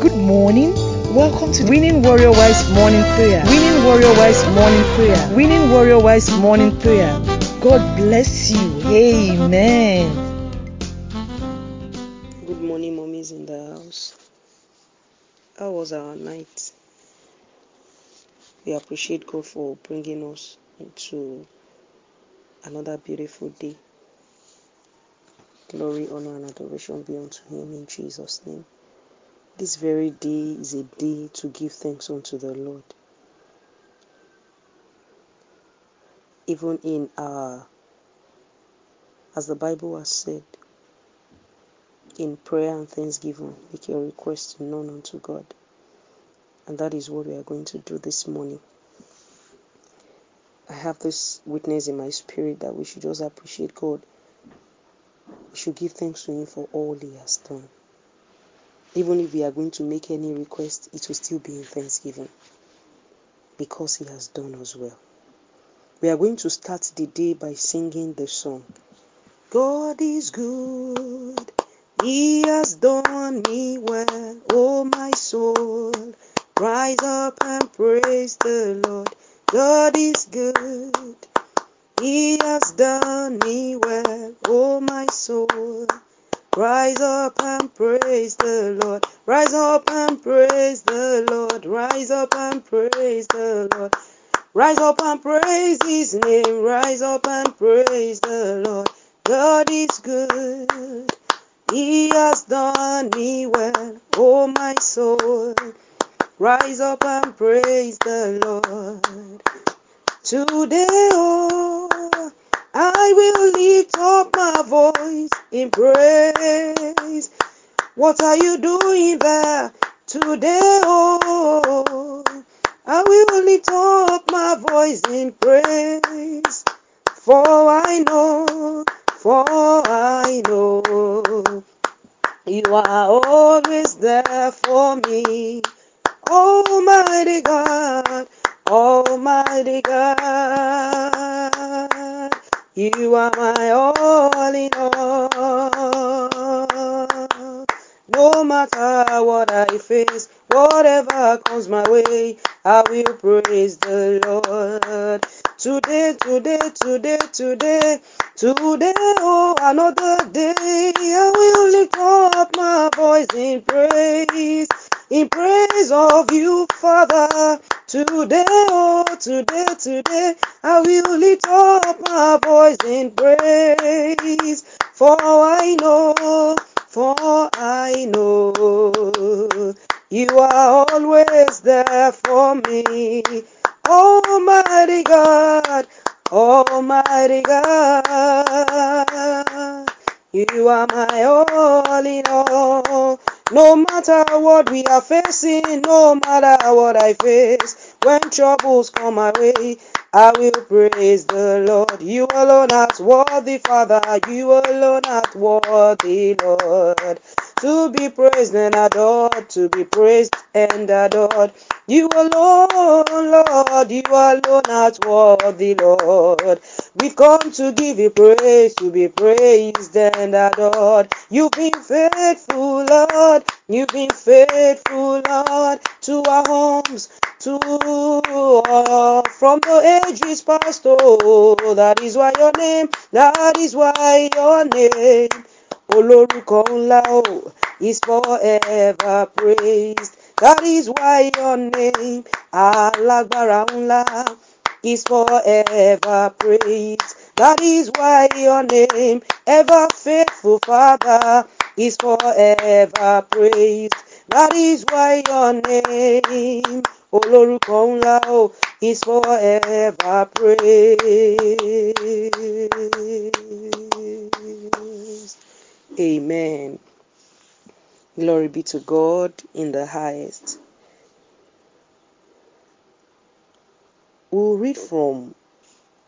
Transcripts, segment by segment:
Good morning. Welcome to Winning Warrior Wives Morning Prayer. Winning Warrior Wives Morning Prayer. Winning Warrior Wives Morning Prayer. God bless you. Amen. Good morning, mommies in the house. How was our night? We appreciate God for bringing us into another beautiful day. Glory, honor, and adoration be unto Him in Jesus' name. This very day is a day to give thanks unto the Lord. Even in our, as the Bible has said, in prayer and thanksgiving, make your request known unto God. And that is what we are going to do this morning. I have this witness in my spirit that we should just appreciate God. We should give thanks to Him for all He has done. Even if we are going to make any request, it will still be in thanksgiving because He has done us well. We are going to start the day by singing the song God is good, He has done me well, oh my soul. Rise up and praise the Lord. God is good, He has done me well, oh my soul. Rise up and praise the Lord. Rise up and praise the Lord. Rise up and praise the Lord. Rise up and praise His name. Rise up and praise the Lord. God is good. He has done me well. Oh, my soul. Rise up and praise the Lord. Today, oh, I will lift up my voice in praise. What are you doing there today? Oh, I will lift up my voice in praise. For I know, for I know, you are always there for me. Almighty God, Almighty God, you are my all in all. No matter what I face, whatever comes my way, I will praise the Lord. Today, today, today, today, today, oh, another day, I will lift up my voice in praise, in praise of you, Father. Today, oh, today, today, I will lift up my voice in praise, for I know, for I know, you are always there for me. Almighty God, Almighty God, you are my all in all. No matter what we are facing, no matter what I face, when troubles come my way, I will praise the Lord. You alone art worthy, Father. You alone art worthy, Lord. To be praised and adored, to be praised and adored. You alone, Lord, you alone art worthy, Lord. We've come to give you praise, to be praised and adored. You've been faithful, Lord. You've been faithful, Lord, to our homes, to uh, from the ages past. Oh, that is why your name, that is why your name, olórúkọ ńlá o, is forever praised. That is why your name, alágbára ńlá, is forever praised. That is why your name, ever faithful Father, is forever praised. That is why your name, olórúkọ ńlá o, is forever praised. Amen. Glory be to God in the highest. We'll read from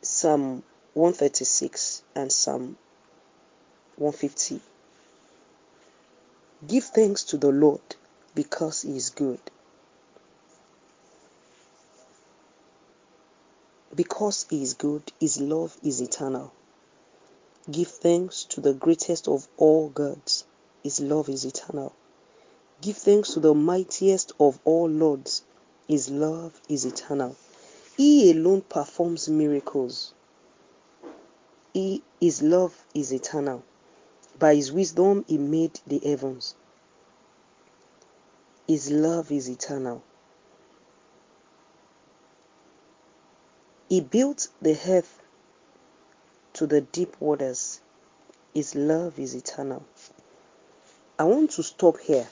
Psalm 136 and Psalm 150. Give thanks to the Lord because he is good. Because he is good, his love is eternal. Give thanks to the greatest of all gods, his love is eternal. Give thanks to the mightiest of all lords. His love is eternal. He alone performs miracles. He, his love is eternal. By his wisdom, he made the heavens. His love is eternal. He built the earth to the deep waters. His love is eternal. I want to stop here.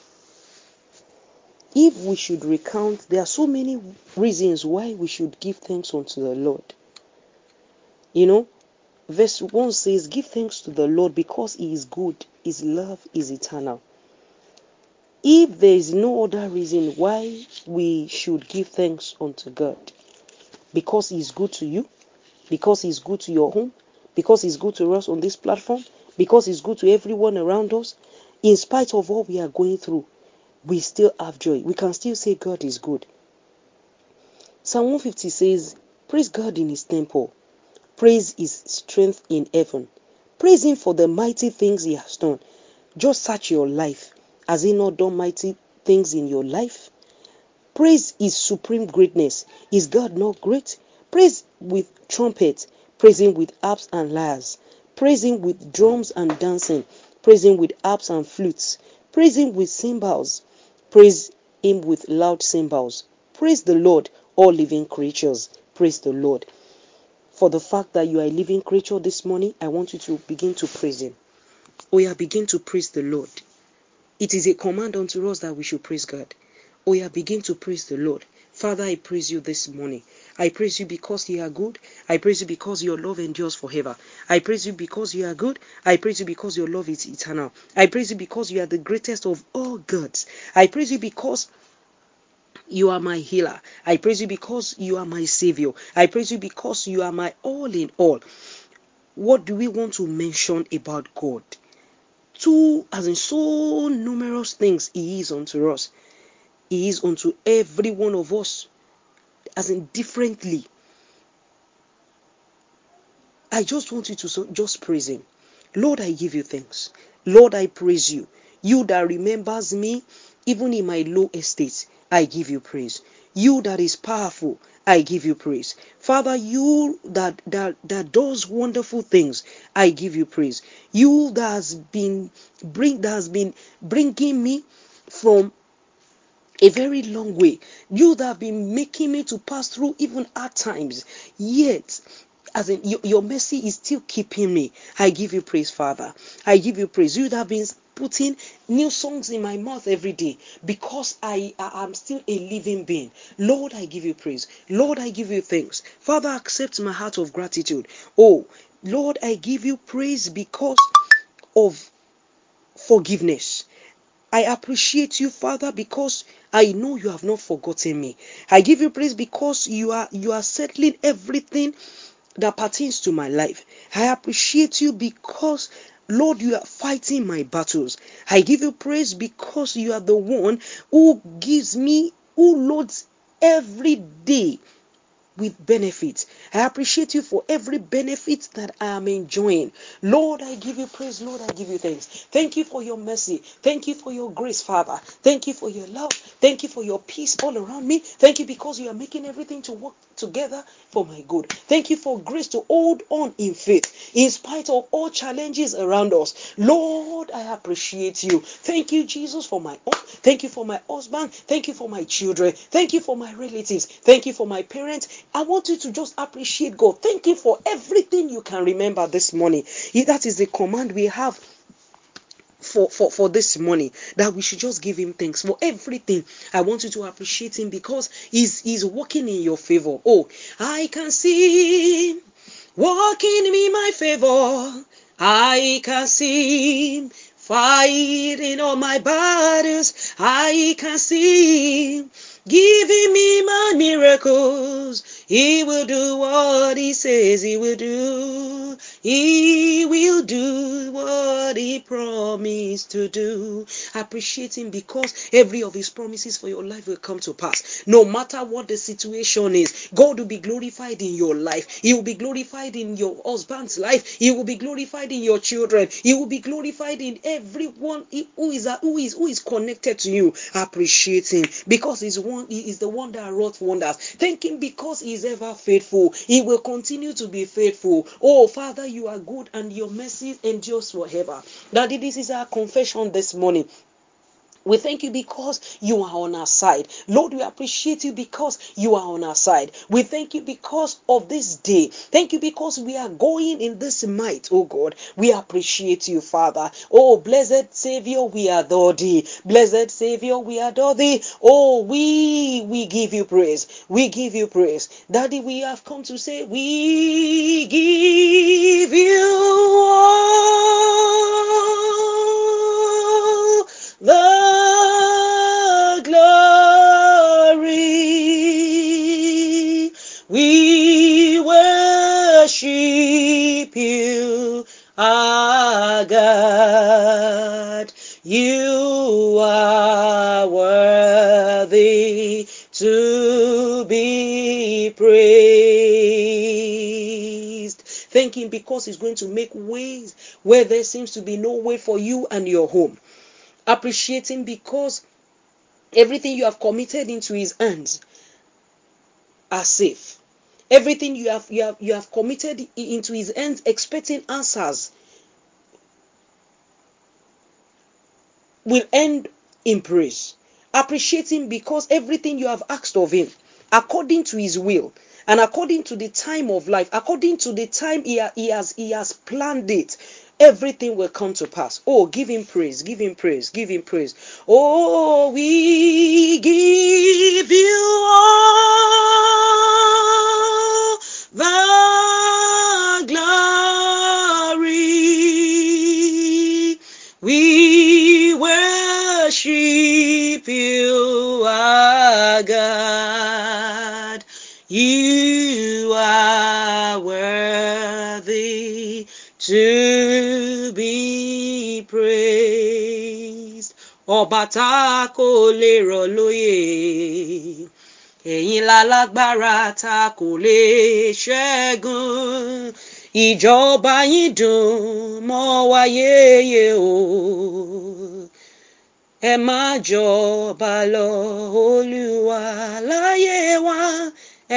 If we should recount, there are so many reasons why we should give thanks unto the Lord. You know, verse 1 says, Give thanks to the Lord because He is good, His love is eternal. If there is no other reason why we should give thanks unto God, because He is good to you, because He is good to your home, because it's good to us on this platform, because it's good to everyone around us, in spite of what we are going through, we still have joy. We can still say God is good. Psalm 150 says, Praise God in His temple, praise His strength in heaven, praise Him for the mighty things He has done. Just search your life. Has He not done mighty things in your life? Praise His supreme greatness. Is God not great? Praise with trumpets, praise Him with harps and lyres, praise Him with drums and dancing, praise Him with harps and flutes, praise Him with cymbals, praise Him with loud cymbals. Praise the Lord, all living creatures. Praise the Lord. For the fact that you are a living creature this morning, I want you to begin to praise Him. Oh, yeah, begin to praise the Lord. It is a command unto us that we should praise God. Oh, yeah, begin to praise the Lord. Father, I praise you this morning. I praise you because you are good. I praise you because your love endures forever. I praise you because you are good. I praise you because your love is eternal. I praise you because you are the greatest of all gods. I praise you because you are my healer. I praise you because you are my savior. I praise you because you are my all in all. What do we want to mention about God? Two, as in so numerous things He is unto us. He is unto every one of us, as in differently. I just want you to just praise Him. Lord, I give you thanks. Lord, I praise you. You that remembers me, even in my low estate, I give you praise. You that is powerful, I give you praise. Father, you that, that, that does wonderful things, I give you praise. You that has been bring that has been bringing me from a very long way. You that have been making me to pass through even hard times, yet as in your, your, mercy is still keeping me. I give you praise, Father. I give you praise. You that have been putting new songs in my mouth every day because I, I am still a living being. Lord, I give you praise. Lord, I give you thanks. Father, accept my heart of gratitude. Oh, Lord, I give you praise because of forgiveness. I appreciate you, Father, because I know you have not forgotten me. I give you praise because you are you are settling everything that pertains to my life. I appreciate you because Lord, you are fighting my battles. I give you praise because you are the one who gives me, who loads every day with benefits. I appreciate you for every benefit that I am enjoying. Lord, I give you praise. Lord, I give you thanks. Thank you for your mercy. Thank you for your grace, Father. Thank you for your love. Thank you for your peace all around me. Thank you because you are making everything to work together for my good. Thank you for grace to hold on in faith in spite of all challenges around us. Lord, I appreciate you. Thank you, Jesus, for my own. Thank you for my husband. Thank you for my children. Thank you for my relatives. Thank you for my parents. I want you to just appreciate God. Thank you for everything you can remember this morning. That is the command we have for, for, for this morning that we should just give him thanks for everything. I want you to appreciate him because he's he's working in your favor. Oh, I can see him working in my favor. I can see him fighting all my battles. I can see him giving me my miracles. He will do what he says he will do. He will do what He promised to do. Appreciate Him because every of His promises for your life will come to pass. No matter what the situation is, God will be glorified in your life. He will be glorified in your husband's life. He will be glorified in your children. He will be glorified in everyone who is who is who is connected to you. Appreciate Him because He's one. He is the one that wrought wonders. Thank Him because He is ever faithful. He will continue to be faithful. Oh Father, you are good and your mercy endures forever. Daddy, this is our confession this morning. We thank you because you are on our side. Lord, we appreciate you because you are on our side. We thank you because of this day. Thank you because we are going in this might, oh God. We appreciate you, Father. Oh, blessed Savior, we adore thee. Blessed Savior, we adore thee. Oh, we we give you praise. We give you praise. Daddy, we have come to say we praised. Thank because He's going to make ways where there seems to be no way for you and your home. Appreciate Him because everything you have committed into His hands are safe. Everything you have you have you have committed into His hands, expecting answers, will end in praise. Appreciate Him because everything you have asked of Him, according to His will, and according to the time of life, according to the time He, he has He has planned it, everything will come to pass. Oh, give him praise, give him praise, give him praise. Oh, we give you all the glory. We tá kò lè rọ̀ lóyè. Ẹ̀yin lálágbára tá kò lè ṣẹ́gun. Ìjọba yín dùn mọ́ wa yéye o. Ẹ má jọba lọ, Olúwa láyé wa.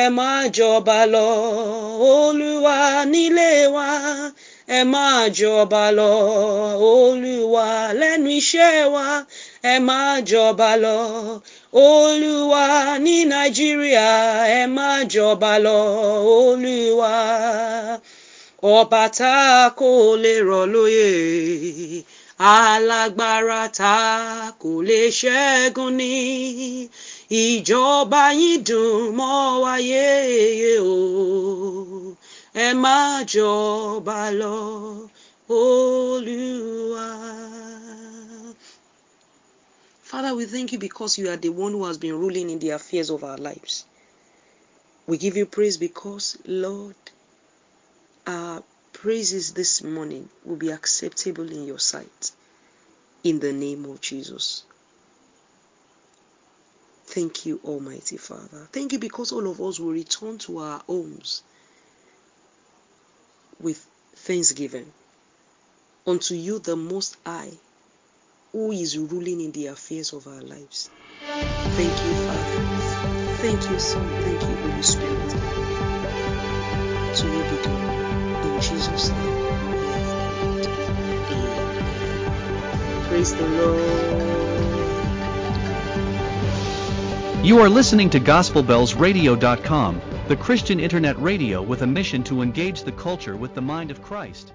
Ẹ má jọba lọ, Olúwa nílé wa. Ẹ má jọba lọ, Olúwa lẹ́nu iṣẹ́ wa. Ẹ má jọba lọ, Olúwa ní Nàìjíríà. Ẹ má jọba lọ, Olúwa. Ọba tá kò lè rọ̀ lóyè. Alágbára tá kò lè ṣẹ́gun ní. Ìjọba yín dùn mọ́ wa yéye o. Ẹ má jọba lọ, Olúwa. Father, we thank you because you are the one who has been ruling in the affairs of our lives. We give you praise because, Lord, our praises this morning will be acceptable in your sight. In the name of Jesus. Thank you, Almighty Father. Thank you because all of us will return to our homes with thanksgiving unto you, the Most High, who is ruling in the affairs of our lives. Thank you, Father. Thank you, Son. Thank you, Holy Spirit. To you be done. In Jesus' name. Amen. Praise the Lord. You are listening to GospelBellsRadio.com, the Christian internet radio with a mission to engage the culture with the mind of Christ.